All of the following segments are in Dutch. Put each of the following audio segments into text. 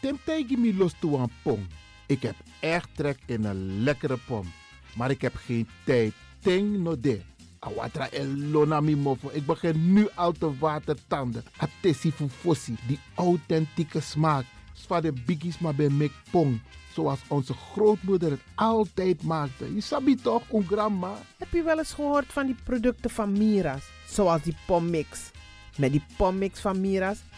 Temtegi mi los toe aan pom. Ik heb echt trek in een lekkere pom. Maar ik heb geen tijd. Ting no de. Awatra elona mofo. Ik begin nu al te watertanden. Atesi fufosi. Die authentieke smaak. Zwa de biggies maar bij mek. Zoals onze grootmoeder het altijd maakte. Je sabi toch, een grandma? Heb je wel eens gehoord van die producten van Mira's? Zoals die pommix. Met die pommix van Mira's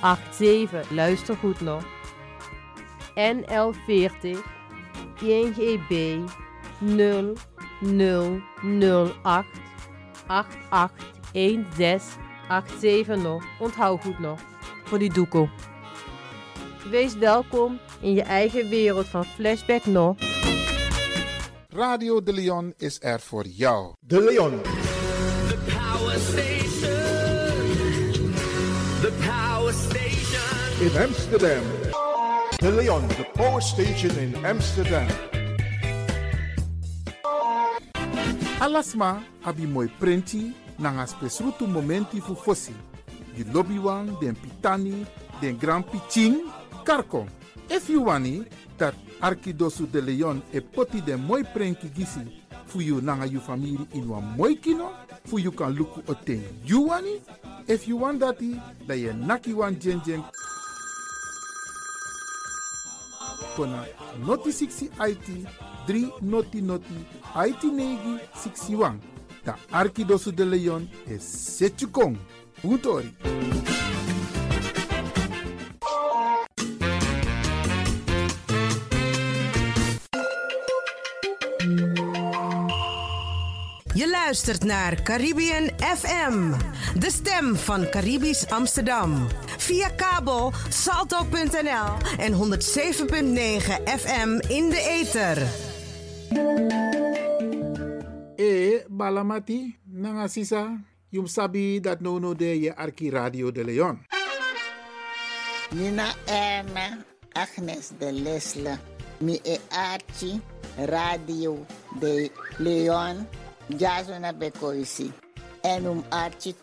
87. Luister goed nog. NL40 INGB 0008 881687 nog. Onthoud goed nog. Voor die doekoe. Wees welkom in je eigen wereld van Flashback nog. Radio De Leon is er voor jou. De Leon. In Amsterdam. De Leon, the power station in Amsterdam. Alasma abi moi prenti nanga spesrutu momenti fu fosi. Di lobby wan, den pitani, den grand piching, karko. If you wani, dat Arkidosu de Leon e poti den moi prenki gisi fu you nanga you family in wan moi kino, fu you kan luku o ten you wani. If you want dati, da ye naki wan jen kona noti 60 IT 3 noti noti negi 61. Da Arkidosu de Leon is Setchukong. Utori. Je luistert naar Caribbean FM, de stem van Caribisch Amsterdam. Via kabel salto.nl en 107.9 FM in de ether. E balamati nanga sisa yum sabi dat no no de je Arki Radio de Leon. Nina Erna Agnes de Lesle. Mi e Archie Radio de Leon. Jazona Bekoisi. En um Archie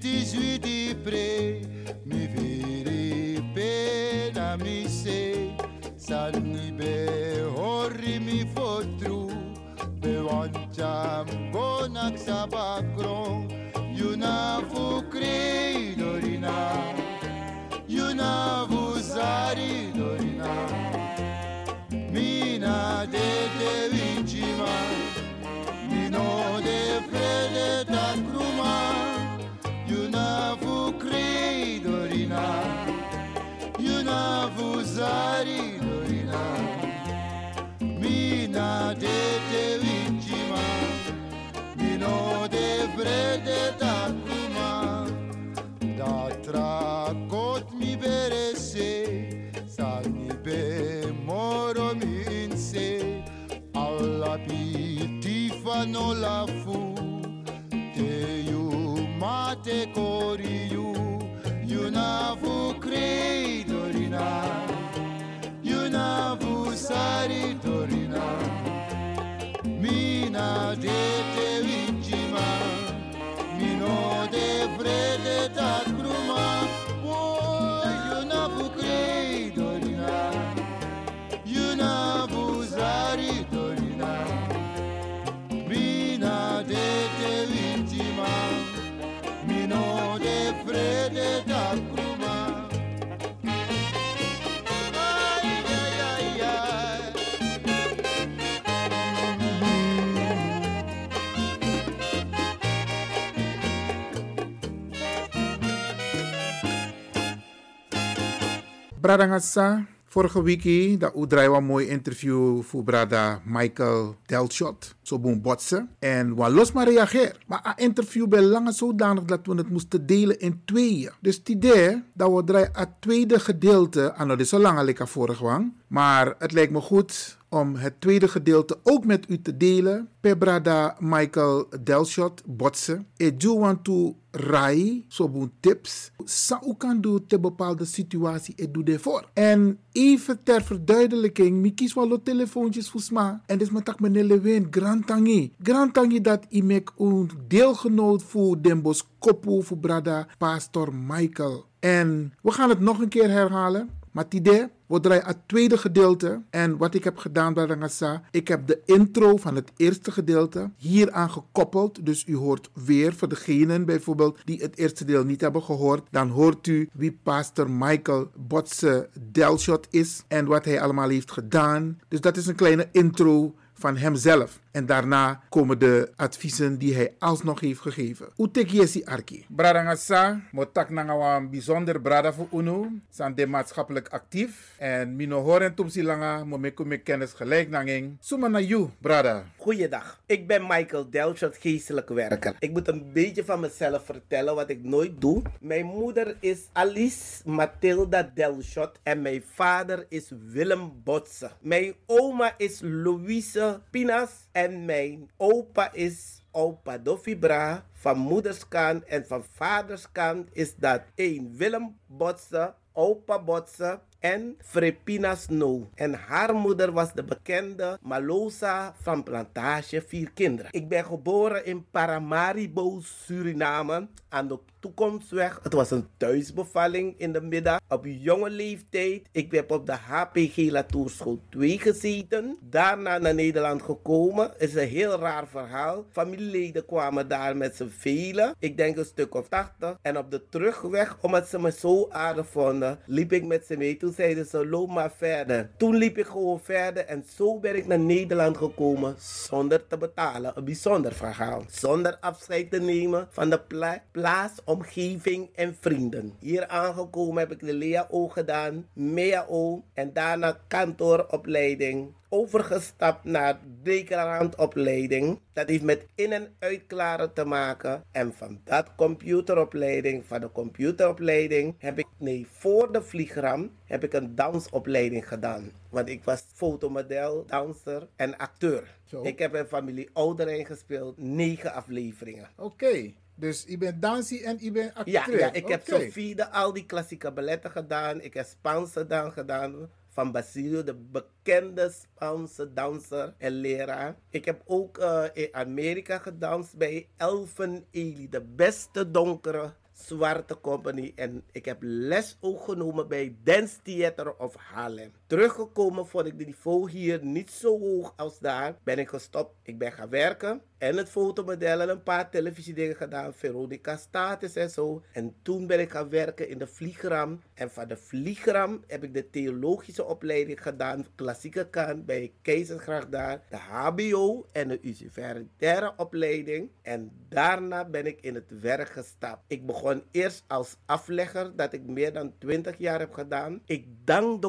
18 degrés, mi viri pena mi se, sanni be horri mi fotru, be wancham bonak sabakron, yuna fukri dorina, yuna vuzari dorina, mina de te vincima, mino de frede da cruz. Dorina Yuna fu zari dorina Mina de te vincima Mino de frede ta cruma Da tracot mi berese Sani be moro mi inse Alla pitifa no la fu Te you mate kori you You na fu crei dorina You na fu sari dorina Mina de te vincima Mino de frede Brada Ngassa, vorige week dat draai een mooi interview voor brada Michael Delshot. Zo boem botsen. En wat los maar reageer. Maar een interview bij lange zodanig dat we het moesten delen in tweeën. Dus het idee dat we draaien het tweede gedeelte. aan het is zo lang lekker vorig wang. Maar het lijkt me goed om het tweede gedeelte ook met u te delen. Per brada Michael Delshot botsen. Ik doe want to rai, zo boen tips. Sa u kan doen te bepaalde situatie, ik doe daarvoor. En even ter verduidelijking, mi kies wel telefoontjes voor sma. En dus met tak meneer Lewin, Grand Tangi. Grand Tangi dat ik mek een deelgenoot voor Den Bos Kopu voor brada Pastor Michael. En we gaan het nog een keer herhalen. Idee, we draaien het tweede gedeelte. En wat ik heb gedaan bij Rangasa, ik heb de intro van het eerste gedeelte hieraan gekoppeld. Dus u hoort weer voor degenen bijvoorbeeld die het eerste deel niet hebben gehoord. Dan hoort u wie pastor Michael Botse Delshot is en wat hij allemaal heeft gedaan. Dus dat is een kleine intro van hemzelf. En daarna komen de adviezen die hij alsnog heeft gegeven. Utekiesi Arki. Bradangasa, motak nanga een bijzonder brada voor UNO. Zijn de maatschappelijk actief. En mino horen tumsi langa, mo me kume kennis gelijk nanging. Suma na you, brada. Goeiedag, ik ben Michael Delshot, geestelijk werker. Ik moet een beetje van mezelf vertellen wat ik nooit doe. Mijn moeder is Alice Mathilda Delshot en mijn vader is Willem Botse. Mijn oma is Louise Pinas en mijn opa is opa Doffie Bra. Van moederskant en van vaderskant is dat één Willem Botse, opa Botse en Frepinas No. En haar moeder was de bekende Malosa van Plantage Vier Kinderen. Ik ben geboren in Paramaribo, Suriname, aan de toekomstweg. Het was een thuisbevalling in de middag. Op jonge leeftijd. Ik heb op de HPG Latoerschool 2 gezeten. Daarna naar Nederland gekomen. is een heel raar verhaal. Familieleden kwamen daar met z'n velen. Ik denk een stuk of 80. En op de terugweg, omdat ze me zo aardig vonden, liep ik met ze mee. Toen zeiden ze, loop maar verder. Toen liep ik gewoon verder. En zo ben ik naar Nederland gekomen zonder te betalen. Een bijzonder verhaal. Zonder afscheid te nemen van de pla plaats, omgeving en vrienden. Hier aangekomen heb ik de LEAO gedaan, MEAO en daarna kantooropleiding. Overgestapt naar declarantopleiding. Dat heeft met in- en uitklaren te maken. En van dat computeropleiding, van de computeropleiding, heb ik, nee, voor de vliegram heb ik een dansopleiding gedaan. Want ik was fotomodel, danser en acteur. Zo. Ik heb in familie Ouderijn gespeeld, negen afleveringen. Oké, dus je bent dansie en je bent acteur. Ja, ja ik heb. Sofie de al die klassieke balletten gedaan. Ik heb Spaanse dan gedaan van Basilio, de bekende Spaanse danser en leraar. Ik heb ook eh, in Amerika gedanst bij Elfen Ely, de beste donkere zwarte company. En ik heb les ook genomen bij Dance Theater of Harlem. Teruggekomen vond ik de niveau hier niet zo hoog als daar. Ben ik gestopt. Ik ben gaan werken. En het fotomodel en een paar televisiedingen gedaan. Veronica Status en zo. En toen ben ik gaan werken in de vliegram. En van de vliegram heb ik de theologische opleiding gedaan. Klassieke kant bij Keizersgracht daar. De HBO en de universitaire opleiding. En daarna ben ik in het werk gestapt. Ik begon eerst als aflegger. Dat ik meer dan 20 jaar heb gedaan. Ik dank de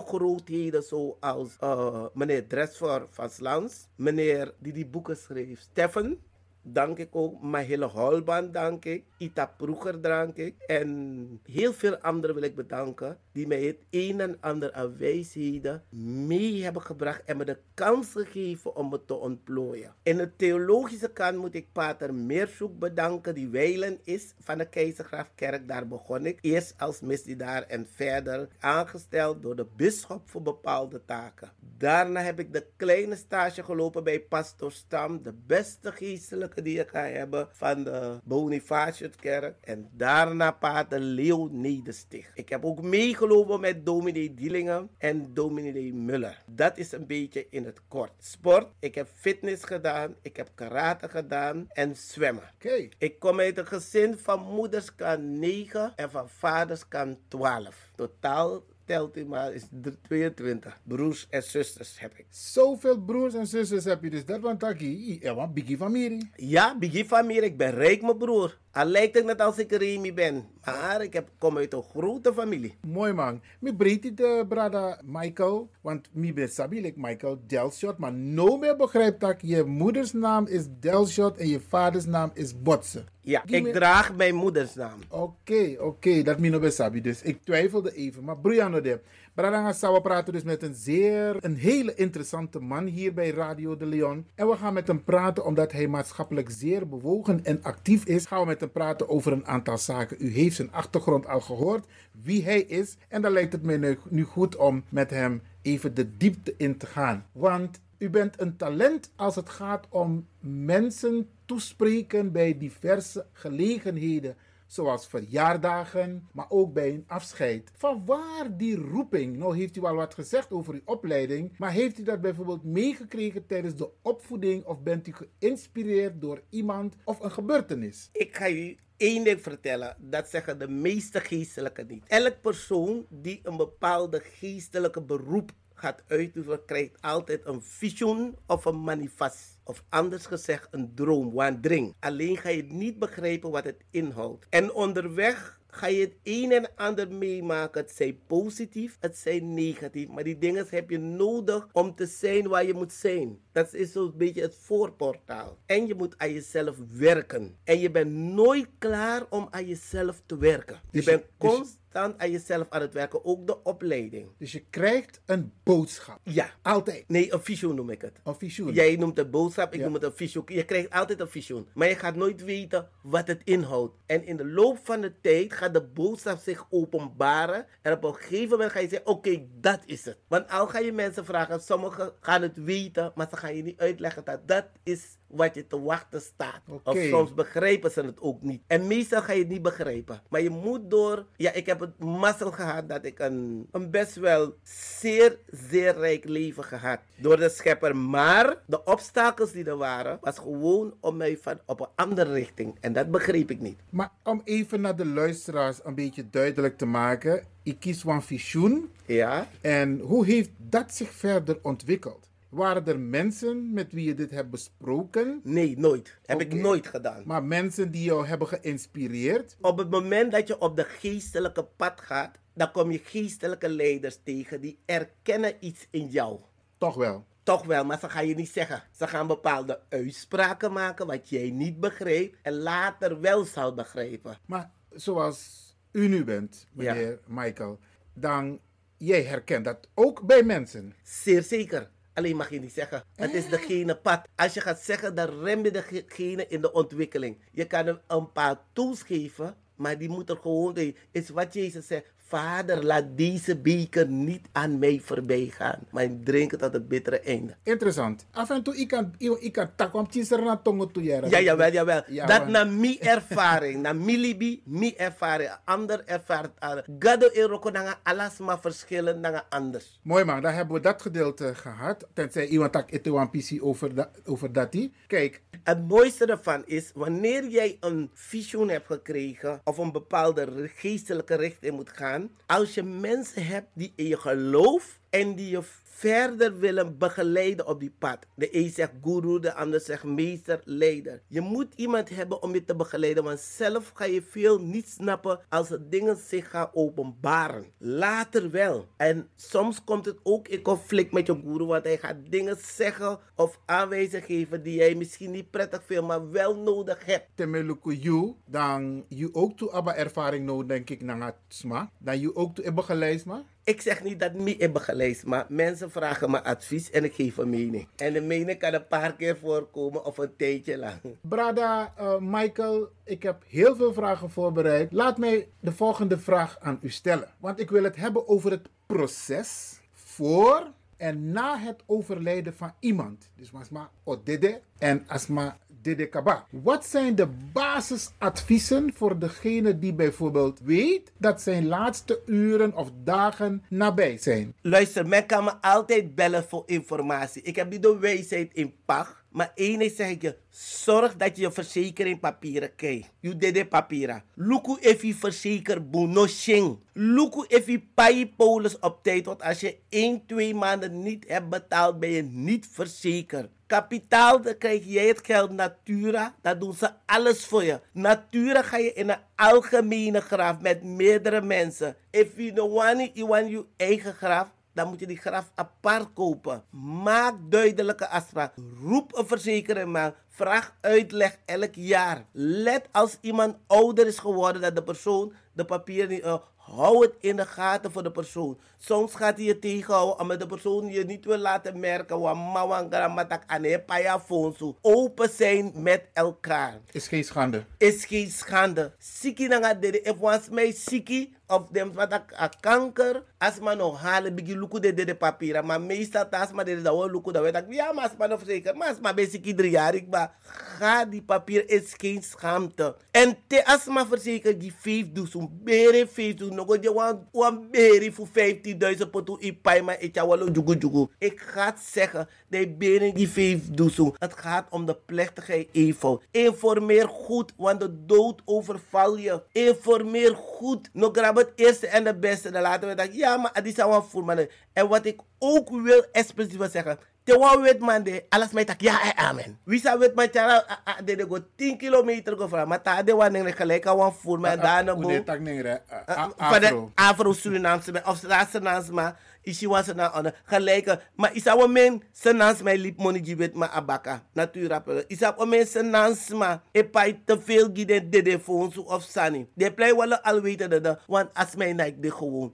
grootheden zoals eh, meneer Dresfor van Slans. Meneer die die boeken schreef. Steffen dank ik ook. Mahele Holban dank ik. Ita Proeger dank ik. En heel veel anderen wil ik bedanken. Die mij het een en ander aan wijsheden mee hebben gebracht. En me de kans gegeven om het te ontplooien. In de theologische kant moet ik Pater Meerzoek bedanken. Die wijlen is van de Keizergraafkerk. Daar begon ik. Eerst als misdienaar en verder aangesteld door de bisschop voor bepaalde taken. Daarna heb ik de kleine stage gelopen bij Pastor Stam. De beste geestelijke die ik ga hebben van de Bonifatiuskerk. En daarna Pater Leo Nederstig. Ik heb ook meegelopen met dominee Dielingen en dominee Muller. Dat is een beetje in het kort. Sport, ik heb fitness gedaan, ik heb karate gedaan en zwemmen. Oké. Ik kom uit een gezin van moeders kan 9 en van vaders kan 12. Totaal telt u maar, is 22. Broers en zusters heb ik. Zoveel broers en zusters heb je dus. Dat want taki, ja, want biggie familie. Ja, Biggie meer, ik ben rijk mijn broer. Al lijkt het net als ik Remy ben. Maar ik heb, kom uit een grote familie. Mooi man. Mi breed de brada Michael. Want mi ben sabi like Michael Delshot. Maar no meer begrijpt dat je moeders naam is Delshot en je vaders naam is Botse. Ja, ik me- draag mijn moeders naam. Oké, oké, dat mi no be sabi. Dus ik twijfelde even. Maar Brianna de. Brada Sawa praten dus met een zeer, een hele interessante man hier bij Radio de Leon. En we gaan met hem praten omdat hij maatschappelijk zeer bewogen en actief is. Gaan we met hem praten over een aantal zaken. U heeft zijn achtergrond al gehoord, wie hij is. En dan lijkt het nu, nu goed om met hem even de diepte in te gaan. Want u bent een talent als het gaat om mensen toespreken bij diverse gelegenheden zoals verjaardagen, maar ook bij een afscheid. Van waar die roeping? Nou heeft u al wat gezegd over uw opleiding, maar heeft u dat bijvoorbeeld meegekregen tijdens de opvoeding of bent u geïnspireerd door iemand of een gebeurtenis? Ik ga u één ding vertellen. Dat zeggen de meeste geestelijken niet. Elk persoon die een bepaalde geestelijke beroep gaat uitoefenen, krijgt altijd een visioen of een manifest. Of anders gezegd een droom, wandering. Alleen ga je niet begrijpen wat het inhoudt. En onderweg ga je het een en ander meemaken. Het zij positief, het zij negatief. Maar die dingen heb je nodig om te zijn waar je moet zijn. Dat is zo'n beetje het voorportaal. En je moet aan jezelf werken. En je bent nooit klaar om aan jezelf te werken. Je Dus bent dus- constant aan jezelf aan het werken. Ook de opleiding. Dus je krijgt een boodschap. Ja. Altijd. Nee, een visioen noem ik het. Een visioen. Jij noemt het boodschap, ik Ja. noem het een visioen. Je krijgt altijd een visioen. Maar je gaat nooit weten wat het inhoudt. En in de loop van de tijd gaat de boodschap zich openbaren. En op een gegeven moment ga je zeggen, oké, dat is het. Want al ga je mensen vragen, sommigen gaan het weten, maar ze gaan je niet uitleggen dat dat is wat je te wachten staat. Oké. Of soms begrijpen ze het ook niet. En meestal ga je het niet begrijpen. Maar je moet door... Ja, ik heb het mazzel gehad dat ik een, een best wel zeer, zeer rijk leven gehad. Door de schepper. Maar de obstakels die er waren, was gewoon om mij van op een andere richting. En dat begreep ik niet. Maar om even naar de luisteraars een beetje duidelijk te maken. Ik kies een visioen. Ja. En hoe heeft dat zich verder ontwikkeld? Waren er mensen met wie je dit hebt besproken? Nee, nooit. Heb ik nooit gedaan. Maar mensen die jou hebben geïnspireerd? Op het moment dat je op de geestelijke pad gaat, dan kom je geestelijke leiders tegen die erkennen iets in jou. Toch wel. Toch wel, maar ze gaan je niet zeggen. Ze gaan bepaalde uitspraken maken wat jij niet begreep en later wel zal begrijpen. Maar zoals u nu bent, meneer Michael, dan jij herkent dat ook bij mensen. Zeer zeker. Alleen mag je niet zeggen. Het is degene pad. Als je gaat zeggen, dan rem je degene in de ontwikkeling. Je kan hem een paar tools geven, maar die moet er gewoon weten. Is wat Jezus zegt. Vader, laat deze beker niet aan mij voorbij gaan. Maar ik drink het tot het bittere einde. Interessant. Af en toe, ik kan, ik kan tak om tjisser na tongo toe jaren. Ja, jawel, jawel. Ja, dat na mi ervaring, na mi libi, mi ervaring. Ander ervaart aan. Gado eroko nanga alas maar verschillen nanga anders. Mooi man, dan hebben we dat gedeelte gehad. Tenzij iemand tak ete een PC over, da, over dat die. Kijk, Het mooiste ervan is, wanneer jij een visioen hebt gekregen of een bepaalde geestelijke richting moet gaan, als je mensen hebt die in je geloof en die je verder willen begeleiden op die pad. De een zegt guru, de ander zegt meester, leider. Je moet iemand hebben om je te begeleiden, want zelf ga je veel niet snappen als de dingen zich gaan openbaren. Later wel. En soms komt het ook in conflict met je guru, want hij gaat dingen zeggen of aanwijzingen geven die jij misschien niet prettig vindt, maar wel nodig hebt. temeluku you, dan je ook toe abba ervaring nodig, denk ik, naar het sma. Dan je ook toe hebben geleid, maar. Ik zeg niet dat ik heb gelezen, maar mensen vragen me advies en ik geef een mening. En de mening kan een paar keer voorkomen of een tijdje lang. Brada eh, Michael, ik heb heel veel vragen voorbereid. Laat mij de volgende vraag aan u stellen. Want ik wil het hebben over het proces voor en na het overlijden van iemand. Dus Masma Odede en Asma Dede. Wat zijn de basisadviezen voor degene die bijvoorbeeld weet dat zijn laatste uren of dagen nabij zijn? Luister, men kan me altijd bellen voor informatie. Ik heb niet de wijsheid in pacht. Maar één is zeg ik je, zorg dat je je verzekering papieren krijgt. Je dede papieren. Luku je verzeker bono shing. Luku je pay polis op tijd. Want als je 1, 2 maanden niet hebt betaald, ben je niet verzekerd. Kapitaal, dan krijg jij het geld. Natura, daar doen ze alles voor je. Natura ga je in een algemene graf met meerdere mensen. If you don't want it, you want je eigen graf dan moet je die graf apart kopen. Maak duidelijke afspraak. Roep een verzekering maar. Vraag uitleg elk jaar. Let als iemand ouder is geworden dat de persoon de papieren niet. eh, hou het in de gaten voor de persoon. Soms gaat hij je tegenhouden omdat de persoon je niet wil laten merken. Wa mawan gramatak ane paya fonsu. Open zijn met elkaar. Is geen schande. Is geen schande. Siki nanga dede. If wans mij siki of dem wat a, kanker. Als man nog halen bigi luku de dede papieren. Maar meestal tas dede dat wel luku dat weet ik. Ja maar of zeker. Ben siki drie jaar. Ik ba ga die papier is geen schaamte. En te als man verzeker die vijf doezoen. Bere vijf doezoen. Nog je wan wan bere voor 15.000 potu ipai ik jou wel jugu jugu. Ik ga zeggen. De bere die vijf doezoen. Het gaat om de plechtige eenvoud. Informeer goed, want de dood overval je. Informeer goed. Nog grab het eerste en de beste. Dan laten we dat. Ja, maar die zijn wel voor mannen. En wat ik ook wil expliciet wil zeggen. Te wan wit man de, alles mij tak ja en amen. Wie sa wit man tjara, a- de de go 10 kilometer go fra. Maar ta de wan neng gelijk aan wan voer, maar daarna Hoe bo. dit tak ningre? Uh, van de Afro-Surinaamse men, of Surinaamse ma, isi was na on gelijke. Maar isa wa men senans mij liep money gibet ma abaka. Natura pero. Isa wa men senans ma e pai te veel giden de de fonsu of sani. De play al weten dat want als mij like de gewoon.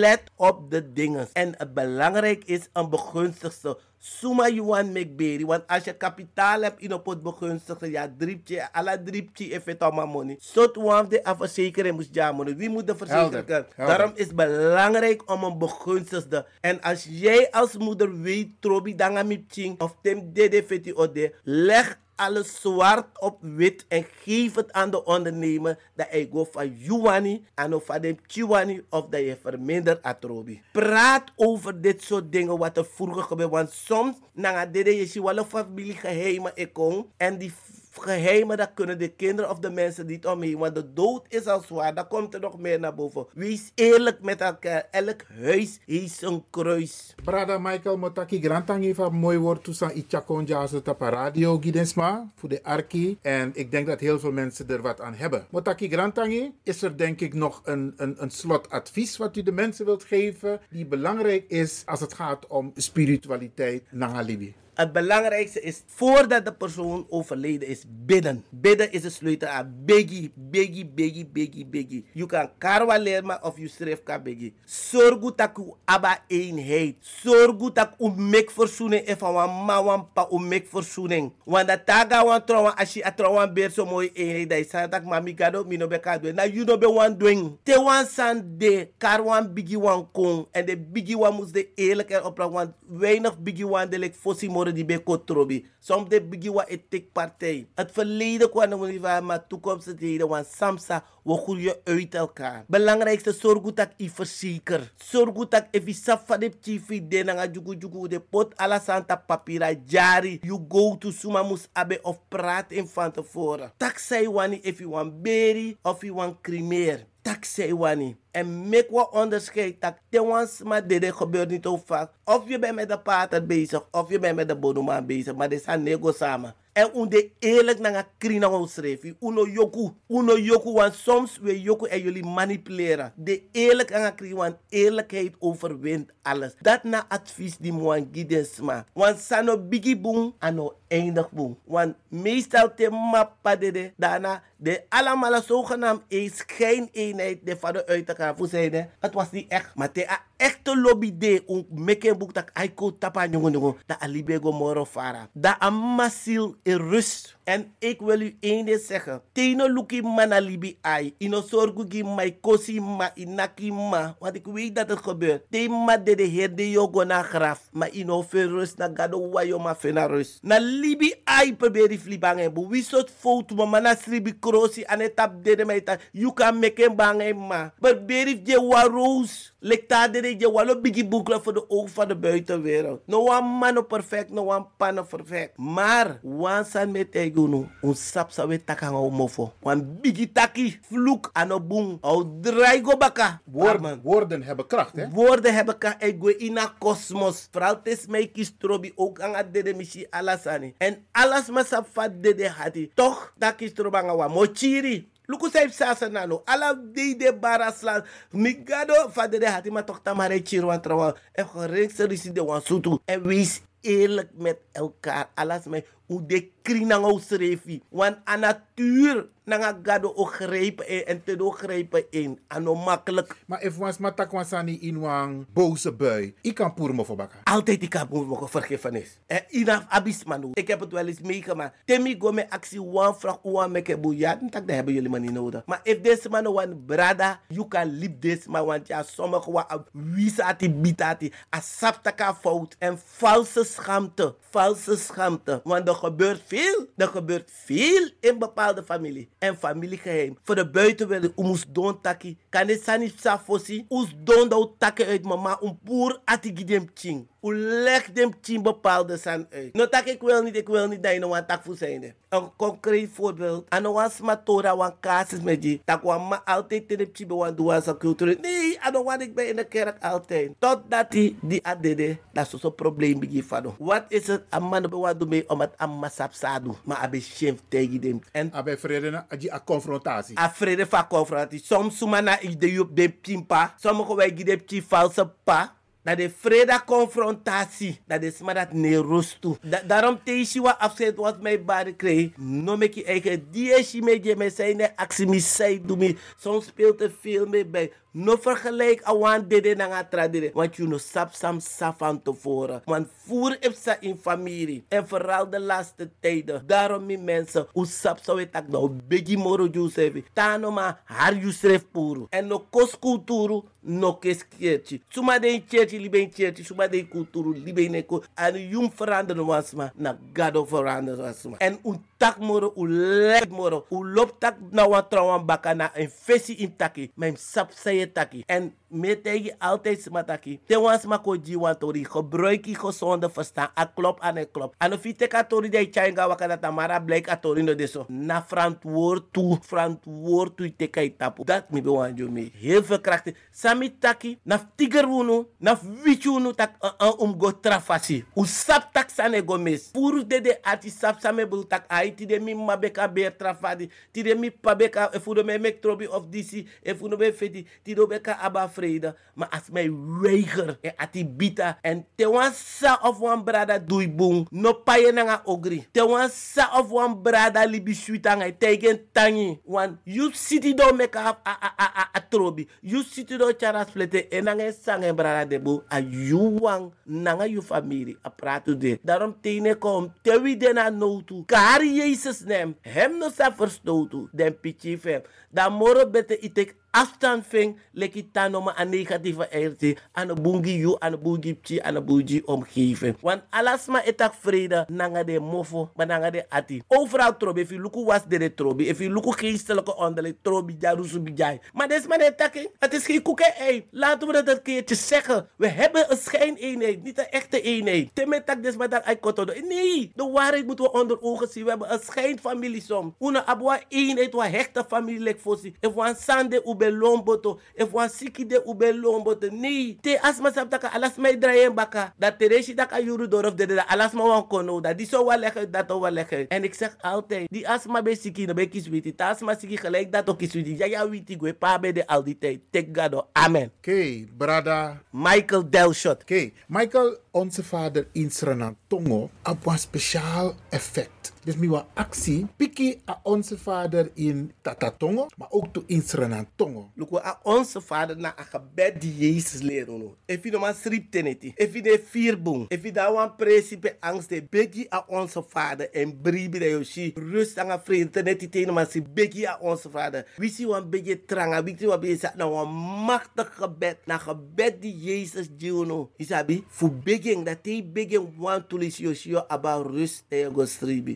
Let op de dingen. En belangrijk is een begunstigste. Suma you want make. Want als je kapitaal hebt in op het begunstigde, ja, dripje, alla if het allemaal money. Zot one de afverzekering moest ja money. Wie moet de helder. Daarom is het belangrijk om een begunstigde. En als jij als moeder weet, trobi danga mipching of tem dede feti ode, leg alles zwart op wit en geef het aan de ondernemer dat hij go van juwani en of van de chiwani of dat je vermindert atrobi. Praat over dit soort dingen wat er vroeger gebeurde, want soms na dede je ziet wel een familie geheimen ikon en die geheimen, dat kunnen de kinderen of de mensen niet omheen. Want de dood is al zwaar, dan komt er nog meer naar boven. Wees eerlijk met elkaar. Elk huis heeft een kruis. Brada Michael Motaki Grantang heeft een mooi woord toestaan. Ichakon Jazo Tapa Radio Gidensma voor de Arki. En ik denk dat heel veel mensen er wat aan hebben. Motaki Grantangi, is er denk ik nog een, een, een wat u de mensen wilt geven. Die belangrijk is als het gaat om spiritualiteit naar Alibi. Het belangrijkste is, voordat de persoon overleden is, bidden. Bidden is de sleutel aan biggie, biggie, biggie, biggie, biggie. Je kan karwa leren of je schrijft kan biggie. Zorg dat u abba eenheid. Zorg dat u mek verzoening van wan ma wan pa u mek verzoening. Want dat taga wan trouwen, als je trouwen beer zo mooi eenheid, dat is dat mami gado, mi no be ka doen. Na you no be wan doen. Te wan san de, kar wan biggie wan kong. En de biggie wan moest de eerlijk erop laten, want weinig biggie wan de lek fossi moro die be kotrobi. Soms de biggie wan etik partij. Het verleden kwam nog niet maar toekomst het heden, want samsa, we groeien uit elkaar. Belangrijkste, zorg goed dat ik verzeker. Zorg goed dat ik saf van de chief de na jugu jugu de pot ala santa papira jari. You go to suma mus abe of praat in van tevoren. Tak say wani if you want berry of you want cremeer. Tak say wani. En make wat onderscheid. Tak te wans maar dit gebeurt niet zo vaak. Of je bent met de pater bezig, of je bent met de bodomaan bezig. Maar dit zijn nego samen. En unde eerlijk naar een schrijf. Uno yoku. Uno yoku. Want soms we yoku en jullie manipuleren. De eerlijk aan krina. Want eerlijkheid overwint alles. Dat na advies die moan gidensma. Want sano bigi boom. Ano eindig boom. Want meestal te mappa de daarna. De allemaal zogenaamd is geen eenheid. De vader uit elkaar. Voor zeiden. Het was niet echt. Maar te echte lobby de. Un meken boek dat aiko tapa jongen jongen. Dat alibego moro fara. Dat amasil in rust. En ik wil u één ding zeggen. Teno luki mana libi ai. Ino sorgu gi mai kosi ma inaki ma. Want ik weet dat het gebeurt. Tema de de heer de yogo na graf. Maar ino veel rust na gado wayo ma fena rust. Na libi ai probeer die flibangen. Bu wie soort foto ma mana sribi krosi ane de de meita. You can make em bangen ma. Maar berif je. De je walo bigi boekla voor de ogen van de buitenwereld. No one mano perfect, no one pano perfect. Maar, wan san met egunu, un sap sa we takanga o mofo. Wan bigi taki, vloek ano boom, au draai go baka. Woorden, woorden hebben kracht, hè? Woorden hebben ka ego ina kosmos. Vooral tes mij kies trobi ook aan het dede mishi alasani. En alles ma sap fat dede hati. Toch, dat kies trobanga wa mochiri. Luku saip sasa nano. Ala de de barasla. Migado fa dede hati ma toch tamare chiro wan trawa. En gereng se risi de wan sutu. En wees eerlijk met elkaar. Alas mij hoe de krinango srefi. Want aan natuur nanga gado o grijpen in en te do grijpen in. Ano makkelijk. Maar if was matak wansani in wang boze bui, ik kan poer me bakken. Altijd ik heb mogen vergiffenis. En inaf abis manu. Ik heb het wel eens meegemaakt. Temi go me actie one vraag one meke boeia. Dat dat hebben jullie maar niet nodig. Maar if deze man one brada, you can leave this man. Want ja, sommige wa wisati bitati. Asaptaka fout. En valse schaamte. Valse schaamte. Want er gebeurt veel. Er gebeurt veel in bepaalde familie. En familiegeheim. Voor de buitenwereld. Oemus don taki. Kan dit sani safosi. Oes don do takken uit mama. Un poer ati gidem ching. U legt hem tien bepaalde san uit. No tak ik wil niet, ik wil niet dat je nou een tak voor zijn. Een concreet voorbeeld. Aan een smatora, een casus met je. Tak wan ma altijd in de chibe wan doen sa cultuur. Nee, aan een wan ik ben in de kerk altijd. Totdat die die adede, dat is zo'n probleem begin van. Wat is het? Een man be wan doen mee om het aan masap sadu. Maar abe schimpf tegen hem. En Abe vrede na aji a confrontatie. a vrede van confrontatie. Soms suma na idee op de pimpa. Sommige wij gieden die valse pa. Dat de vrede confrontatie. Dat is maar dat ne toe. Da daarom teesi wa wat mij baren kreeg. No mek je eigen die is je met zijn actie mi zij doe me. Soms speelt er veel mee bij. No vergelijk awan dede na nga tradire. Want je no sap sam sap van tevoren. Want voer ipsa in familie. En vooral de laatste tijden. Daarom mi mensen. Hoe sap zou het ook nou. Begi moro juice Tano ma har you schreef puru. En no kos kulturu. No kes kiertje. Suma de kiertje libe kiertje. Suma de kulturu libe neko. En jum veranderen was ma. Na gado veranderen was ma. En un tak moro. U lek moro. U lop tak na wan trouwan baka na in taki. Mijn sap taki. En me tegen altijd sma taki. Te wan sma ko ji wan tori. Gebruik je gezonde verstand. A klop aan een klop. En of je teka tori de changa waka dat amara blijk tori no deso. Na verantwoord toe. Verantwoord toe teka itapu. Dat mi be wan jo me. Heel veel krachten. Sami taki. Na tiger wunu. Tak uh, uh, um go trafasi. U sap tak sane go mes. Puru de de ati sap same tak ai ti de mi mabeka beer trafadi. Ti de mi pabeka efu de me mek trobi of disi. Efu no be feti. Ti do beka aba vrede. Maar als mij weiger. E ati bita. En te wan sa of wan brada dui bung. No paye nanga ogri. Te wan sa of wan brada libi suitanga. Tegen tangi. Wan you city do meka a, a, a, a, a trobi. You city do charas flete. En nanga sange brada debu. A you wan nanga you family. A pratu de. Daarom tene kom. Te wi de na notu. Kar Jezus nem. Hem no sa verstotu. Den pichi fem. Dan moro bete itek afstand ving leki tano ma een negatieve energie aan de bungi you aan de bungi pchi aan de omgeving. Want alles maar etak vrede nanga de mofo maar nanga de ati. Overal trobi if you luku was de trobi if you luku geestelijke onderling trobi jarusu bijai maar des maar de takking het is geen koeken ei laten we dat een keertje zeggen. We hebben een schijn eenheid niet een echte eenheid. Temme tak des maar dat ai koto nee de waarheid moeten we onder ogen zien. We hebben een schijnfamilie som. Una abwa eenheid wa hechte familie lek fosi if wan sande ube lomboto. If wan siki de ube lomboto. Nee te asma sap taka alas mai draaien baka. Dat tereshi taka yuru dorof de de alas ma wan kono dat die zo wel leggen dat wel leggen en ik zeg altijd die asma be siki no be kiswiti. Ta asma siki gelijk dat ook kiswiti. Ja ja witi gwe pa be de al die tijd. Tek gado amen. Oké, brada. Michael Delshot. Oké, Michael, onze vader in Suriname, Tongo, op een speciaal effect. Dus mi wa actie, piki a onze vader in Tatatongo, maar ook to in Suriname, Tongo. Look, a onze vader na a gebed die Jezus leren no. You no man srip teneti, you de vierbong, if you da principe angst de begi a onze vader en bribi de yoshi, rust aan a vrede teneti teno man si begi a onze vader. We si wan begi tranga, we si wan begi na wan machtig gebed, na gebed die Jezus dio no. Isabi, fu beging, dat hij beging wan tulis yoshi yo rust en go.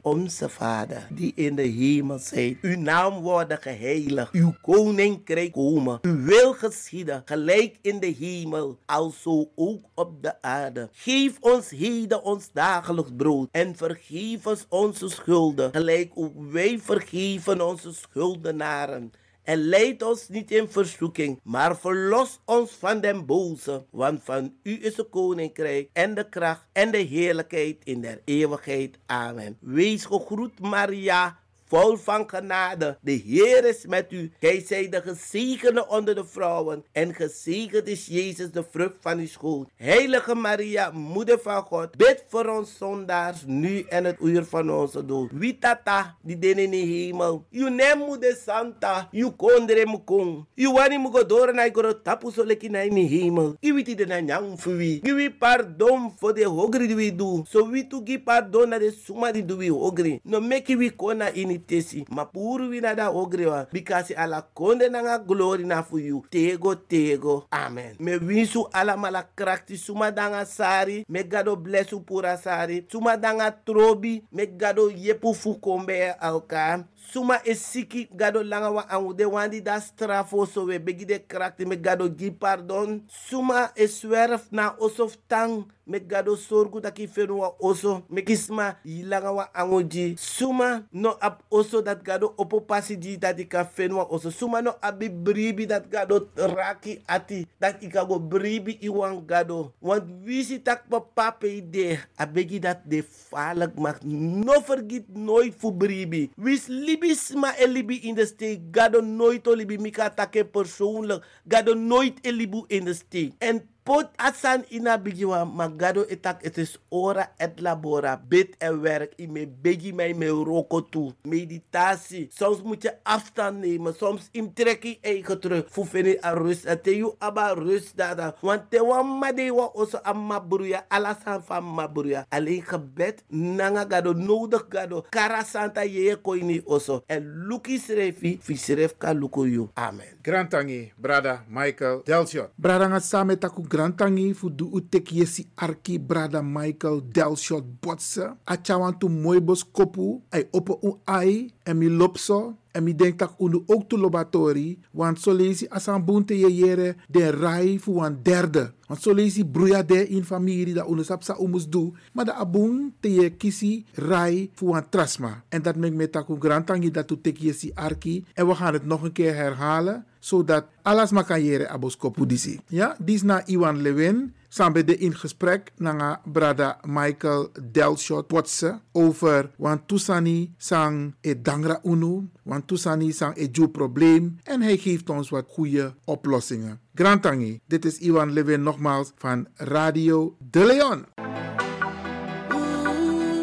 Onze vader, die in de hemel zijt, uw naam worden geheiligd, uw koninkrijk komen, uw wil geschieden, gelijk in de hemel, alzo ook op de aarde. Geef ons heden ons dagelijks brood en vergeef ons onze schulden, gelijk ook wij vergeven onze schuldenaren. En leid ons niet in verzoeking, maar verlos ons van den boze. Want van u is het koninkrijk en de kracht en de heerlijkheid in der eeuwigheid. Amen. Wees gegroet Maria, vol van genade. De Heer is met u. Gij zijt de gezegende onder de vrouwen. En gezegend is Jezus, de vrucht van uw schoot. Heilige Maria, moeder van God, bid voor ons zondaars, nu en het uur van onze dood. Wie tata, die den in de hemel. You nem moeder Santa, you kondre mukong. You wani mugodore na igoro tapu so leki na in de hemel. It de na nyang. Give we pardon voor de hogri die we do. So we to give pardon na de suma die we hogri. No make we kona in tesi. Ma puru we na da hogri wa. Because ala konde na nga glory na for you. Tego tego. Amen. Me winsu ala mala krakti suma danga sari. Me gado blessu pura sari. Suma danga trobi. Me gado yepu fu kombe alka. Suma is siki gado langa wa angu de wandi da strafo so we begi de krakti me gado gi pardon. Suma is zwerf na osof tang me gado sorgu da ki fenu wa oso me kisma yilanga wa angu ji. Suma no ap oso dat gado opo pasi di dat ika fenu wa oso. Suma no abi bribi dat gado raki ati dat ika go bribi iwan gado. Want wisi tak papa pe de abegi dat de falak mag no vergiet nooit voor bribi. Wis libi sma e in de steek. Gado nooit o libi mika take persoonlijk. Gado nooit e libu in de steek. En pot asan ina bigiwa magado etak het is ora et labora. Bid en werk i me begi mij me roko toe meditatie. Soms moet je afstand nemen. Soms im trek je eigen terug. Voor fini a rust en te you aba rust dada. Want te wan made wa oso amma bruya alasan van mabruya. Alleen gebed nanga gado nodig gado. Kara santa ye koini oso. En luki srefi fi sref ka luko you amen. Grantangi, brada Michael Delshot. Brada nga same taku grantangi fu du utek yesi arki brada Michael Delshot botse. Achawan tu mooi bos kopu, ay opo un ai, en mi lopso, en mi denk tak unu ook tu lobatori, want so lezi asan bunte ye yere den rai fu wan derde. Want so lezi bruya de in familie da unu sapsa umus du, maar da abun te ye kisi rai fu wan trasma. En dat mek me taku grantangi dat tu tek yesi arki, en we gaan het nog een keer herhalen, zodat alles maar kan jere abos kopu disi. Ja, dis na Iwan Lewin, samen de in gesprek na brada Michael Delshot Potse over want Tusani sang e dangra unu, want Tusani sang e ju probleem en hij geeft ons wat goede oplossingen. Grantangi, dit is Iwan Lewin nogmaals van Radio De Leon.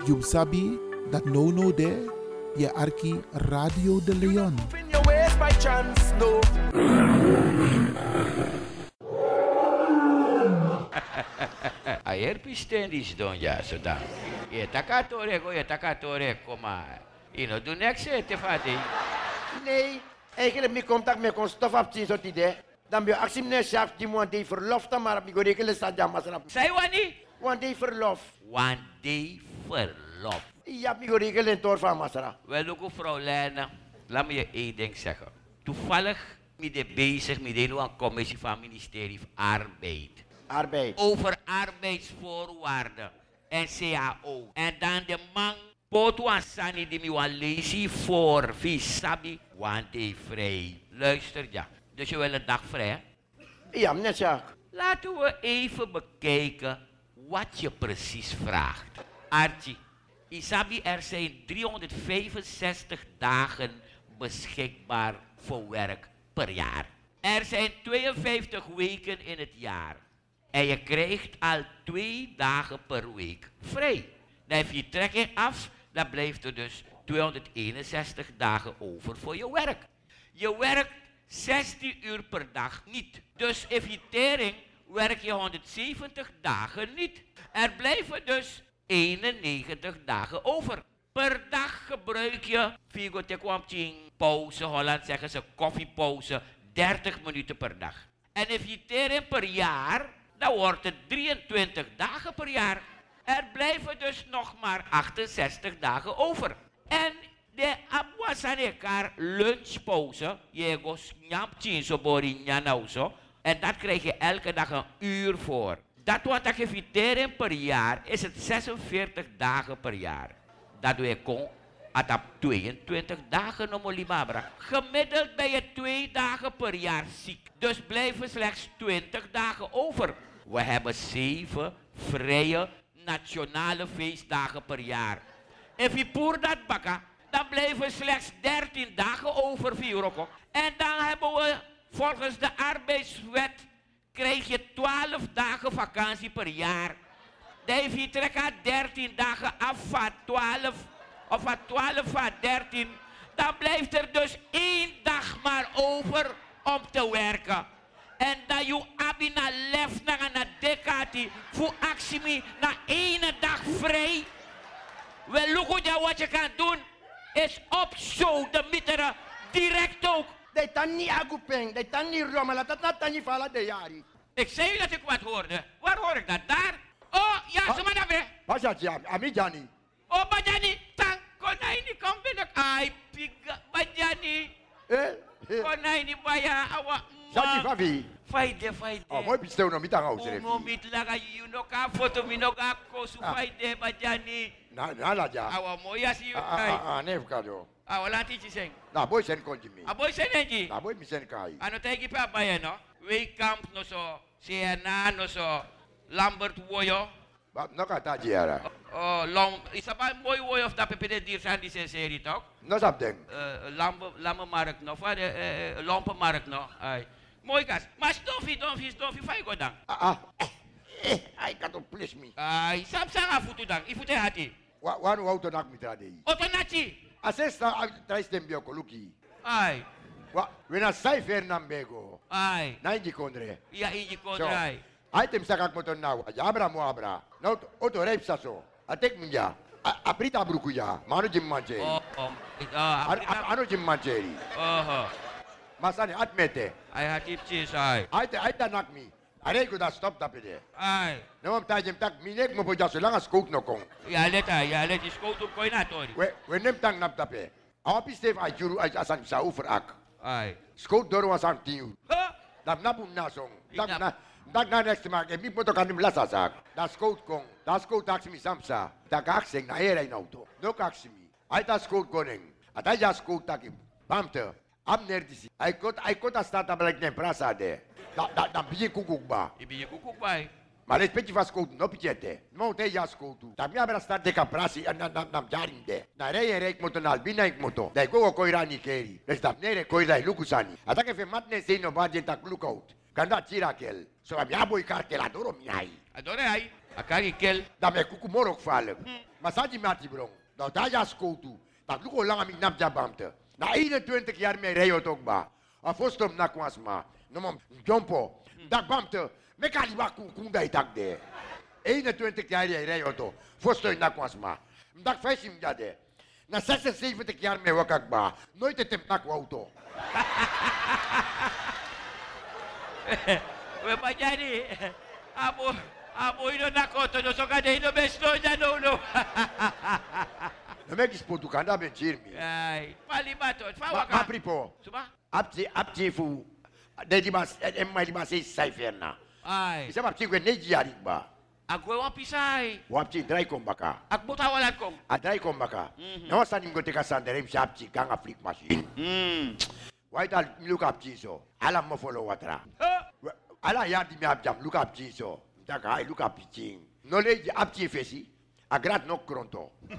You sabi dat no no de je arki Radio De Leon. In your ways by chance, no. Ayer pistenis don ya soda. Ye takatore go ye takatore koma. Ino do next te fadi. Nee, eigenlijk mi contact met kon stof op zien soort idee. Dan ben je actie meneer chef die moet die verlof dan maar op die goede staat ja maar snap. Say wani? Want die verlof. One day verlof. Ja, mi goede in tor van Masra. Wel ook mevrouw Lena, laat me je één ding zeggen. Toevallig ben ik bezig met een commissie van het ministerie van Arbeid. Arbeid. Over arbeidsvoorwaarden en CAO. En dan de man Potuan Sani die me lezen voor Visabi, want hij vrij. Luister ja. Dus je wil een dag vrij? hè? Ja, meneer. Laten we even bekijken wat je precies vraagt. Archie, Isabi, er zijn 365 dagen beschikbaar voor werk per jaar. Er zijn 52 weken in het jaar. En je krijgt al twee dagen per week vrij. Dan heb je trekking af, dan blijft er dus 261 dagen over voor je werk. Je werkt 16 uur per dag niet. Dus effectering werk je 170 dagen niet. Er blijven dus 91 dagen over. Per dag gebruik je, Figo Tekwamching, pauze, Holland zeggen ze koffiepauze, 30 minuten per dag. En effectering per jaar, dan wordt het 23 dagen per jaar. Er blijven dus nog maar 68 dagen over. En de abwasanekar lunchpauze, je goes nyamchin so bori nyanauso. En dat krijg je elke dag een uur voor. Dat wat ik eviteren per jaar is het 46 dagen per jaar. Dat je kon atap 22 dagen no molibabra. Gemiddeld ben je twee dagen per jaar ziek. Dus blijven slechts 20 dagen over. We hebben zeven vrije nationale feestdagen per jaar. If je poer dat bakken, dan blijven slechts 13 dagen over Viroko. En dan hebben we volgens de arbeidswet krijg je 12 dagen vakantie per jaar. Dan heeft je trekken 13 dagen af van 12 of van 12 van 13. Dan blijft er dus één dag maar over om te werken. En dat je abina lef naar een dekati voor actie na één dag vrij. Wel, look ja wat je kan doen is op show de mitteren direct ook. Dat kan niet agupeng, dat kan niet rommelen, dat kan niet vallen de jari. Ik zei dat ik wat hoorde. Waar hoor ik dat? Daar? Oh, ja, ze maar daar weer. Pas dat ja, ami Jani. Oh, Bajani, tang, konijn, kom binnen. Ai, piga. Bajani. Eh? Konai ni baya awa. Sati favi. Faide, faide. Oh, mooi pisteu no mitang au sere. Uno mitlaga yuno ka foto mino ka kosu Ah. faide bajani. Na na la ja. Awa moya si Ah yunai. ah ah, nef kado. Awa lanti chiseng. Na boy sen konji mi. Aboy senenji. Na boy mi sen kai. Ano tayo pa baya no? Way camp no so. Siena no so. Lambert Woyo. Ba no ka ta jiara. Oh, long, isa pa mooi woy of dat pepede dier zijn die zijn serie toch? No sap deng. Uh, lampe, lampenmarkt nog, wat? Lampenmarkt nog. Mooi gas. Maar stoffie, stoffie, stoffie, fai ko dang. Ah ah. Eh, ai ka to please me. Ay, sap sa nga futu dang. Ifute hati. Wa wa no auto nak mitra dei. Oto nachi. Asesta trais dem bio ko luki. Ay. Wa wena sai Fernambego. Ay. Na inji kondre. Iya, inji So, Άιτε ψάχα με τον άγου. Άμπρα μου άμπρα. Να ότο ρε ψάσω. Ατέκ μου για. Απρί τα μπρουκουλιά. Μάνο και μαντζέρι. Άνο και μαντζέρι. Masane atmete. Ay hatip çiş ay. Ay da ay da nak mi. Are ku da stop da pide. Ay. Ne mom ta jem tak minek mo poja sulang skok no kong. Ya le ta ya le skok tu koi na tori. We we nem tang nap da pe. Awa pistef ay juru ay asak sa ufer ak. Ay. Skok doru asak tiu. Ha. Dam napum nasong. Dam na Dag next maak en wie moet ook aan de lassa zaak. Dat kon. Dat scoot taxi mi samsa. Na era in auto. No aksi mi. Ai ta scoot koning. Atai ja scoot takim. Pamte. Am nerdisi. Ai kot ai kot asta ta black nem prasa de. Da da da bije kukuk ba. I bije kukuk ba. Ma respectiv no picete. Nu te ia ascoltu. Dar mi-a vrea de ca prasi, n-am jarin de. Na rei era ikmoto, na albina ikmoto. Da-i gogo koira nikeri. Deci da nere koira i lukusani. Ataka fe matne se inovagen tak lookout. Kanda tira kel. So mi abo i cartel adoro mi ai. Adore ay. Akari kel. Da me kuku morok falek. Masaji mati brong. Da da ja scoutu. Da luko lang mi nap jabamte. Na 21 jaar me rei otok ba. A fostom na kwasma. No mom jompo. Da bamte. Me kali ba ku kunda itak de. 21 jaar jij rij auto. Fosto na kwasma. Mdak fesim jade. Na 76 jaar me wakak ba. Nooit het hem nak. We bajani. Abo, abo ino nakoto no so kade ino besto ya no no. No me kis potu kanda ben jirmi. Ay, pali bato, fa Ma, waka. ma pripo. Suba? Apti apti fu. De di mas em mai di mas sei saiferna. Ay. Isa apti kwe neji yarik ba. Agwe wa pisay. Wapti drai kombaka. Akbo tawalan kong. A drai kombaka. Mhm. No sa ningo te kasanderem si apti kanga flick machine. Mm. White al look up jiso. Ala mo follow watra. Ala ya di mi abjam look up jiso. Taka ai look up piching. No le apti fesi. A grat no kronto.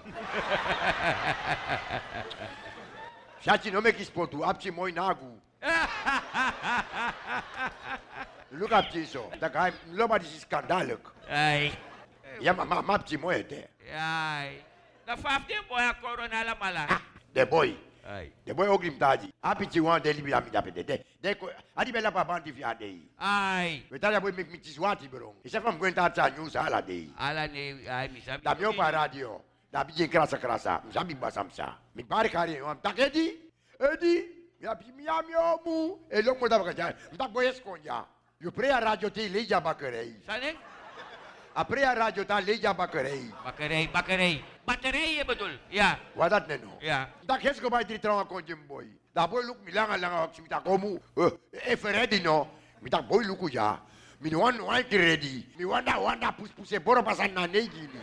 Shachi no me kispotu apti moi nagu. Look up jiso. Taka ai loba di skandalek. Ay. Ya ma ma apti mo ete. Ay. Na 15 boy a corona la mala. The boy. Ay. The boy oglim taji. Api wan deli bi amida pede. De de ko adi bela pa bandi fi adei. Ay. Betala boy mek mitiswati berong. Isa fam gwenta ta news ala dei. Ala ni ay mi sabi. Da mio pa radio. Da bije krasa krasa. Msabi basamsa. Mi pare kari am takedi. Edi. Mi api mi amio mu. E lo mo da bakaja. Mta boy eskonja. Yo pre a radio ti leja bakerei. Sane? A pre a radio ta leja bakerei. Bakerei, bakerei. Baterei ya betul. Ya. Wadat neno. Ya. Da kes ko bai trauma con jim boy. Da boy luk milanga langa ak simita komu. E feredi no. Mi da boy luku ya. Mi no wan wan ki ready. Mi wanda wanda pus puse boro pasan na neji ni.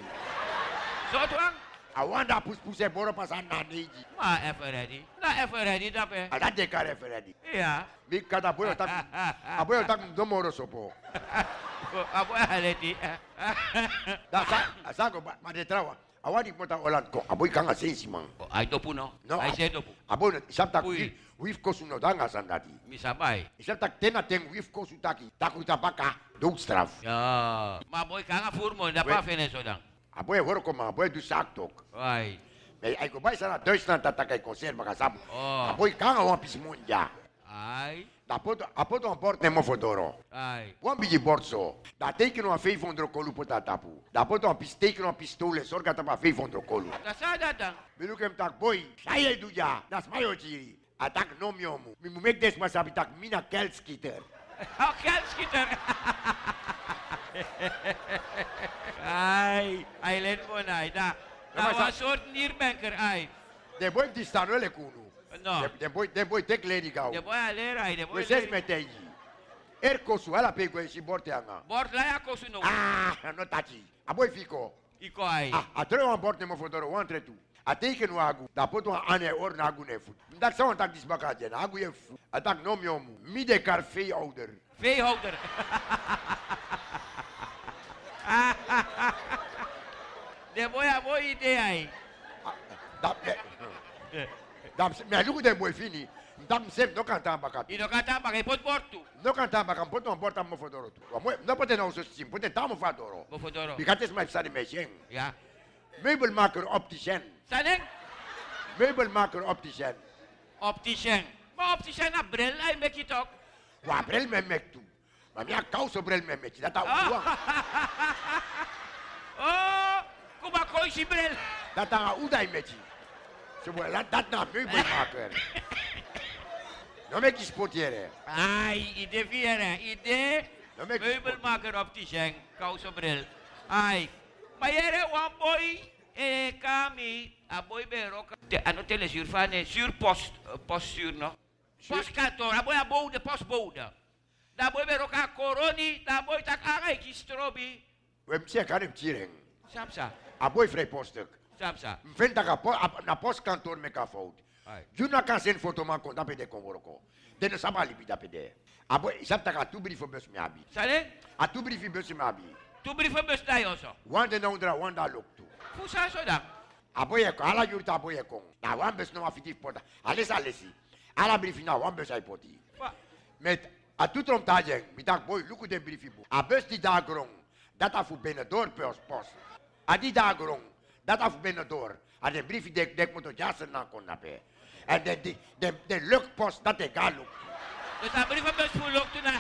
So tuang? A wanda pus puse boro pasan na neji. Ma ever ready. Na ever ready dape. Ada de kare feredi. Ya. Mi kada boy tak. A boy tak do moro sopo. arrêté. Asa ko say boy a Da pot a pot un port nemo fotoro. Ai. Un bigi borzo. Da te meu non fai fondro colu po tatapu. Da pot un piste che non pistole sorga ta pa fai fondro colu. Da sa da da. Mi lu che mi tac boi. Sai le duja. Da smai o giri. Atac no mio mu. Mi mu des ma sa bitac mina kelskiter. A oh, kelskiter. Ai, ai len bonai da. Da was sorten ihr Banker ai. Der wollte dich da nur lecken. No. De- De boy de boy tek lady gau. De boy a lera, de boy We ses meteji. Er kosu ala pe go si borte anga. Bord la ya kosu no. Ah, no tachi. A boy fico. Iko ai. Ah, a tre wan bord nemo fodoro wan tre tu. A teken wa agu. Da poto ane or na agu ne fu. Dat sa tak dis baka jen. Agu ye fu. A tak no mi omu. Mi de kar vee ouder. Veehouder. de boy a boy idee ai. Dat Dam me lugu de boy fini. Dam sef no kan tan baka. I no kata bagay pot bortu. No kan tan baka poto wan bord mo fodoro tu. Wa mo no pote no so sim. Pote tamo fadoro. Mo fodoro. Bikates mai sari me jen. Ja. Meubelmaker opticien. Saning? Meubelmaker opticien. Opticien. Maar opticien na bril ai mek it ook. Wa brel me mek tu. Maar mi a kouso brel me mek. Dat a uwa. Oh, kuma koi si bril. Dat a udai meki. Zo mo dat dat na meubelmaker. No mek sportiere. Ai, idee vieren, idee. No mek Meubelmaker opticien, kouso bril. Ai. Maar jere wan boy, eh, kami, a boy bero, te, ano telesuur van, eh, zuurpost, eh, postzuur no. Postkantoor, a boy a bode, postbode. Da boy bero ka koroni, da boy tak agai ki strobi. We mse kan hem tiering. Samsa, A boy vrij postuk. Samsa. Vind dat a po- a- na postkantoor me ka fout. Ai. Juna kan sen foto man kon dape de kon woroko. Den saba lipi dape de. A boy isap taka tu brief bus me abi. Sale? A tu brief bus me abi. Tu brief bus tayo also. Wanda na undra wanda look tu. Fusa so dan. A boy e ala yurta a boy e kon. Na wan bus no afiti porta. Alles alesi. Ala brief na wan bus ai poti. Wa- Met a tu trom tajeng. Mi tak boy luku de brief bu. A bus die daar grong. Dat a fu binnen door pers post. A die daar grong. Dat a fu binnen door. A de brief dek dek moet jassen na kon nape. En de de de de lukpost dat ik ga luk. Dus dat brief bus voor lucht na.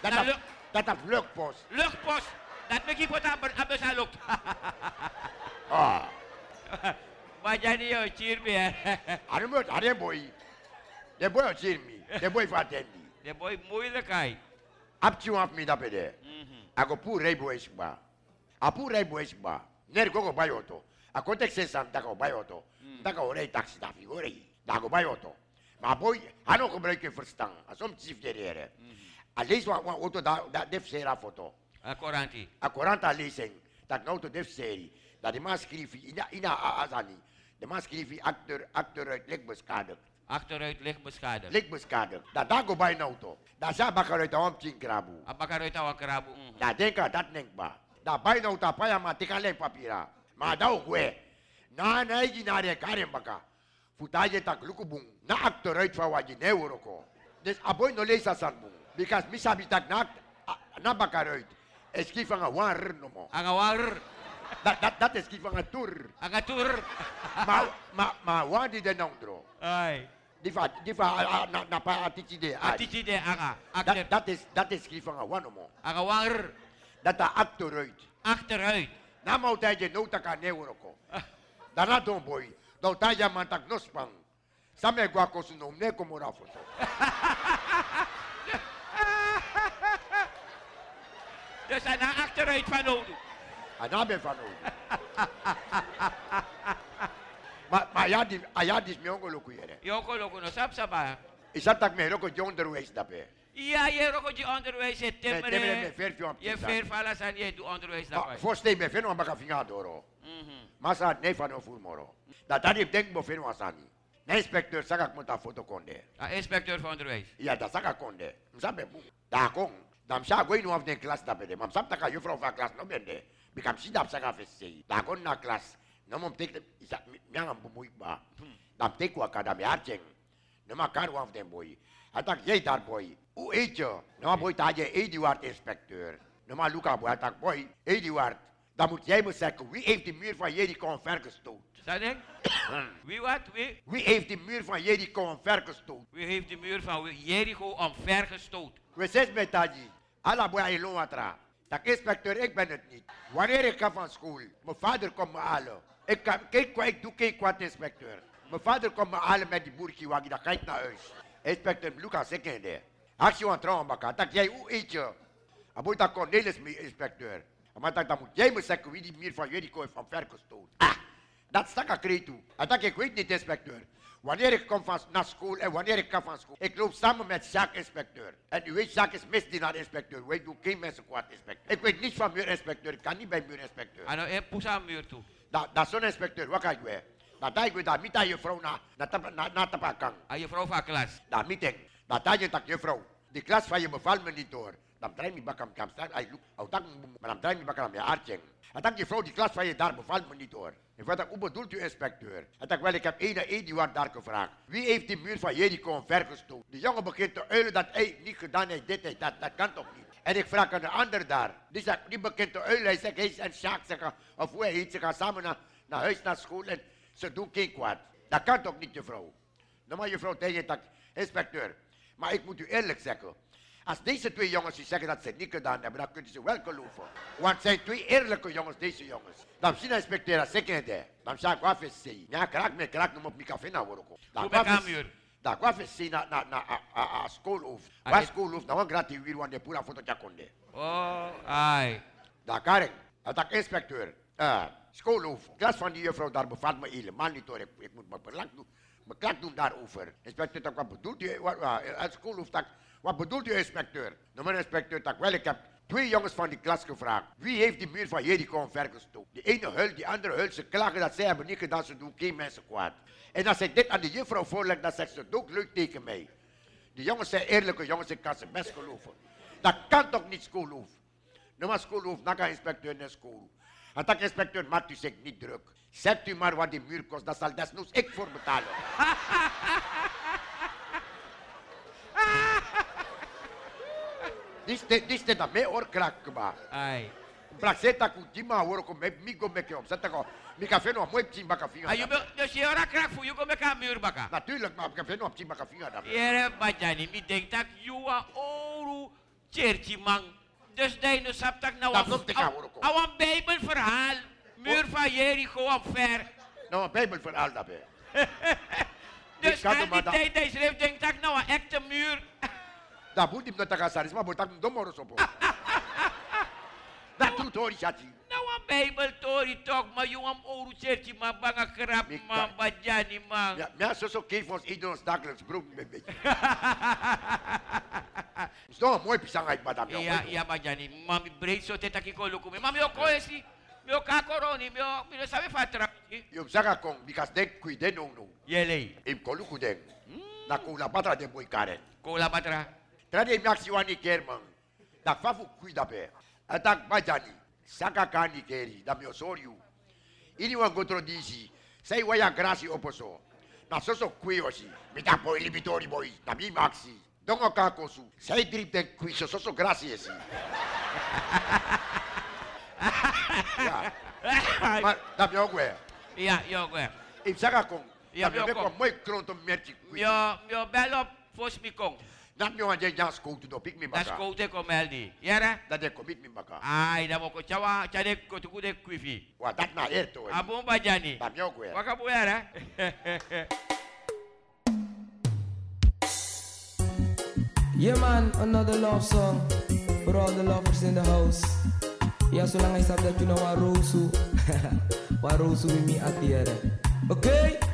Dat Na a lu- dat a lukpost. luchtpost. Dat mek ik aan bus aan lucht. Ah. Maar jij niet jou cheer me. Are mo are boy. De boy o chirmi. De boy fa tendi. De boy moeilijkheid. Ap chi wan mi da pede. Ako pu rei boy sba. A pu rei boy sba. Ner go go bayoto. A sam da go bayoto. Da go rei taxi da figure. Da go bayoto. Maar boy, ano gebruik je verstand. Asom chief de rere. A lees wa wa auto da da def sera foto. A. A 40 lezing. Dat nou to def serie. Dat de man schreef ina ina a- azani. De man schreef acteur acteur uit Lekbeskader. Achteruit licht beschadigd. Lekbeskader. Dat da go bij nou to. Da sa bakar uit de omtien krabu. Uit awak kerabu? Da denka dat denk ba. Da bai nou ta paya ma tika len papira. Ma da ugwe. Na na igi na re karen baka. Futaje tak lukubung. Na acteur uit van waji ne uroko. Dus aboy no leesa san bung. Because mi sabi tak na a- na bakar uit. Eski van a wan r no mo. Ang war. Dat dat dat eski van a tur. Ang tur. Ma ma ma wan di de nondro. Ay. Die va die va a- a- na na pa atiti de. Atiti de anga. Dat dat is dat is eski van a wan no mo. Ang war. Dat a acteur uit. Achteruit. Na mau taje no taka ne uroko. Dana don boy. Do taja mantak no spang. Same gua ko su nom ne como ra foto. Dus aan de achteruit van Odu. Ana be fano. Ma ma ya di aya dis mi ongo loku yere. Yoko loko no sap sapa. Isatak me roko jonder wees dape. Ja, je roko je onderwijs je Me temere me timmeren. fer fi Je ver falas aan je doe onderwijs Ma daarbij. foste me feno ambaka finga doro. Masa ne fano fur moro. Da tadi denk mo feno asani. Na inspecteur saka monta foto konde. Ah, inspecteur van onderwijs. Ja, da saka konde. Msabe bu. Da kon. Dam sa go inu af den klas da bede. Mam sapta ka juffrouw van klas no bende. Bikam si dap saka fesse. Da kon na klas. No mom tek isa mianga bumuik ba. Dam tek wa kada me archeng. No ma kar af den boy. Atak jij daar boy. U eet je. No ma boy ta je Eduard inspecteur. No ma Luca boy atak boy. Eduard. Dan moet jij me zeggen, wie heeft de muur van Jericho omvergestoot? Zadek? Wie wat? Wie? Wie heeft de muur van Jericho omvergestoot? Wie heeft de muur van Jericho omvergestoot? We zes met Taji. Alla boya ilon watra. Tak inspecteur, ik ben het niet. Wanneer ik ga van school, mijn vader komt me halen. Ik, kan, kijk, wat ik doe, kijk wat inspecteur. Mijn vader komt me halen met die boerkie dan ga ik naar huis. Inspecteur Lucas, ik ken de. Actie aan trouwen. Tak jij, hoe eet je? Aboy dat Cornelis, inspecteur. Maar tak, dan moet jij me zeggen wie die muur van Jericho heeft omvergestoot. Ah, Dat stak ik toe. En dat ik weet niet, inspecteur. Wanneer ik kom van, naar school en wanneer ik ga van school. Ik loop samen met Jacques, inspecteur. En u weet, Jacques is misdienaar, inspecteur. Wij doen geen mensen kwaad, inspecteur. Ik weet niets van muurinspecteur. Ik kan niet bij muurinspecteur. Ano, eh, pusa aan muur toe. Dat, dat is zo'n inspecteur. Wat ga ik weer? Dat ik weer daar, niet je vrouw na, na, tap- na, na tapakang. Aan je vrouw van klas. Dat meeting. Dat tak vrouw. Die klas van je bevalt me niet door. Dan draai me bakam kam staan. Au tak maar dan draai me bakam je aardjeng. En dan vrouw die klas van je daar bevalt me niet door. Ik weet hoe bedoelt u inspecteur? En dan wel ik heb één één die wordt daar gevraagd. Wie heeft die muur van Jericho omvergestoten? Die jongen begint te uilen dat hij niet gedaan heeft dit heeft dat. Dat kan toch niet? En ik vraag aan de ander daar. Die, zegt, die begint te uilen. Hij zegt, hij en Sjaak zeggen, of hoe hij heet, ze gaan samen naar, naar huis, naar school en ze doen geen kwaad. Dat kan toch niet, juffrouw? Nou, maar juffrouw tegen dat, inspecteur. Maar ik moet u eerlijk zeggen. Als deze twee jongens die zeggen dat ze het niet gedaan hebben, dan kunnen ze wel geloven. Want het zijn twee eerlijke jongens, deze jongens. Dan zien inspecteur dat ze kende. Dan zeg ik, wat is ze? Ja, kraak me, kraak me op mijn café naar worden. Dan aan muur? Dan wat is ze na na na a schoolhoofd. Ah, Waar dit- schoolhoofd? Dan wat gratis weer want de pura foto jaconde. Oh, ai. Daar Karen, dat ik inspecteur. Uh, schoolhoofd. Klas van die juffrouw daar bevalt me helemaal niet hoor. Ik, ik moet me belang doen. Me klak doen daarover. Inspecteur, wat bedoelt u? Wat, wat, schoolhoofd, tak, wat bedoelt u inspecteur? Nou maar inspecteur, tak, wel ik heb twee jongens van die klas gevraagd. Wie heeft die muur van Jericho omvergestoken? Die ene huilt, die andere huilt. Ze klagen dat zij hebben niet gedaan, ze doen geen mensen kwaad. En als ik dit aan de juffrouw voorleg, dan zegt ze het ook leuk tegen mij. Die jongens zijn eerlijke jongens, ik kan ze best geloven. Dat kan toch niet schoolhoofd? Nou maar schoolhoofd, dan gaat inspecteur naar school. En dat inspecteur maakt u zich niet druk. Zegt u maar wat die muur kost, dat zal desnoods ik voor betalen. Dit is dat mij hoor kraken maar. Ai. Placeta kutima hoor kom met migo meke op. Zet ik Mi café no mooi pchimba kafinga. Ayo, dus je ora krak voor je kom ik aan muur baka. Natuurlijk, maar café no pchimba kafinga dan. Yere bajani, mi denk dat juwa oru cherchi man. Dus dai no sap tak nou Dat noemt ik aan, hoor. Awan bijbelverhaal. Muur van Jericho omver. Nou, een bijbelverhaal daarbij. Dus er die maar dat- tijd hij schreef, denk ik nou een echte muur. Dat moet hem not gaan saris, maar moet dat domoros op. Dat doet hoor, Shati. Nou een bijbeltori toch, maar jongen oru cherchi man, banga krap man, bajani man. Ja, maar zo zo geef ons ieder ons dagelijks brood een beetje. Is toch een mooi pisang uit, madame. Ja, ja, bajani, mami breed zo teta ki kolo kumi. Mami esi, mi o kakoroni, mi o, mi no sabe fatra. Yung saka kong bikas dek kui den no no. Yele. Im kolu ku den. Na kula patra den boy karen. Kola batra. Trade im yaksi wani kerman. Da fafu kui da be. Atak bajani. Saka kani keri da mi osoriu. Ini wan gotro disi. Sei waya grasi oposo. Na soso kui osi. Mi da boy libitori boy. Na mi maxi. Dongo kakosu. Sei drip den kui so soso grasi esi. ja. Maar dat mi ogwe. Ja, yo, gwe. Im saka kong. Ja, dat mi mi ogwe okong. mooi kronto merchi. Mi o, mi o bel op fos mi kong. Dat mi wan jen jan skoutu do pik mi Das baka. kote komel ni. Yara? Dat de komit mi baka. Ai, da mo ko chawa, chade ko tuku de kwifi. Wa dat na erto. eh. Abon bajani. Dat mi ogwe. Waka bu yara? Yeah man, another love song for all the lovers in the house. Ja, zolang hij staat dat je nou Warosu. Warosu with me at the end. Okay?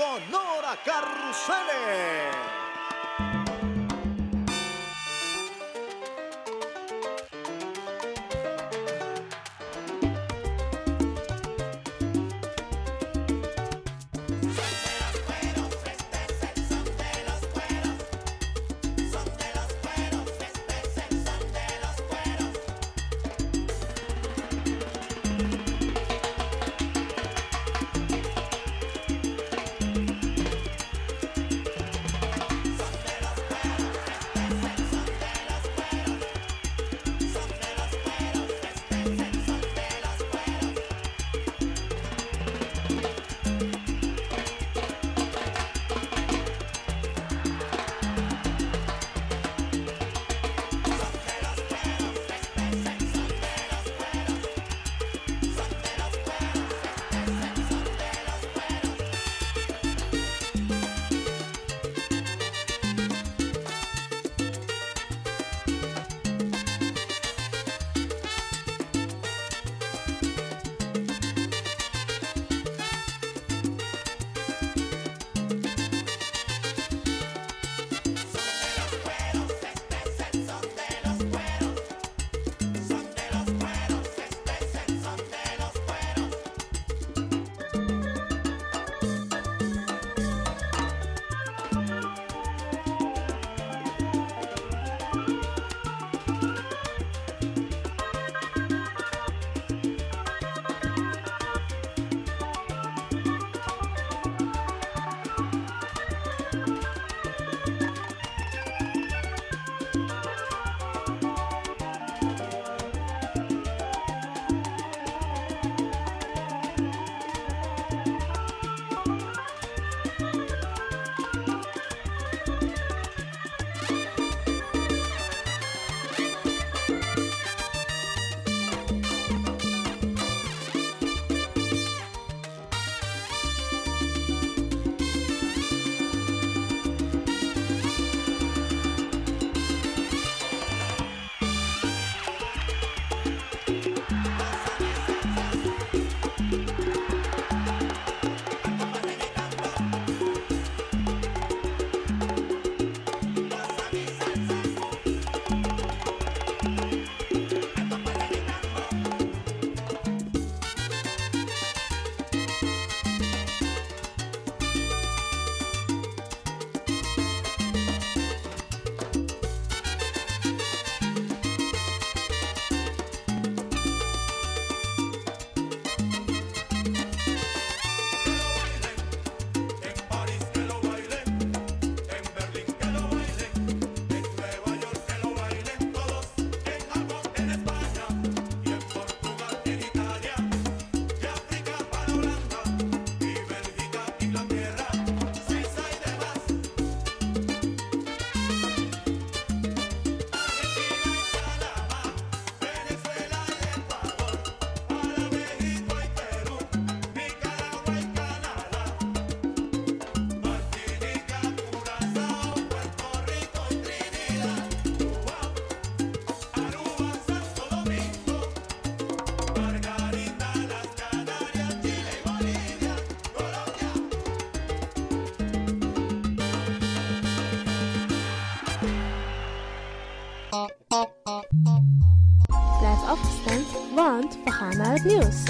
Sonora Carruseles. News.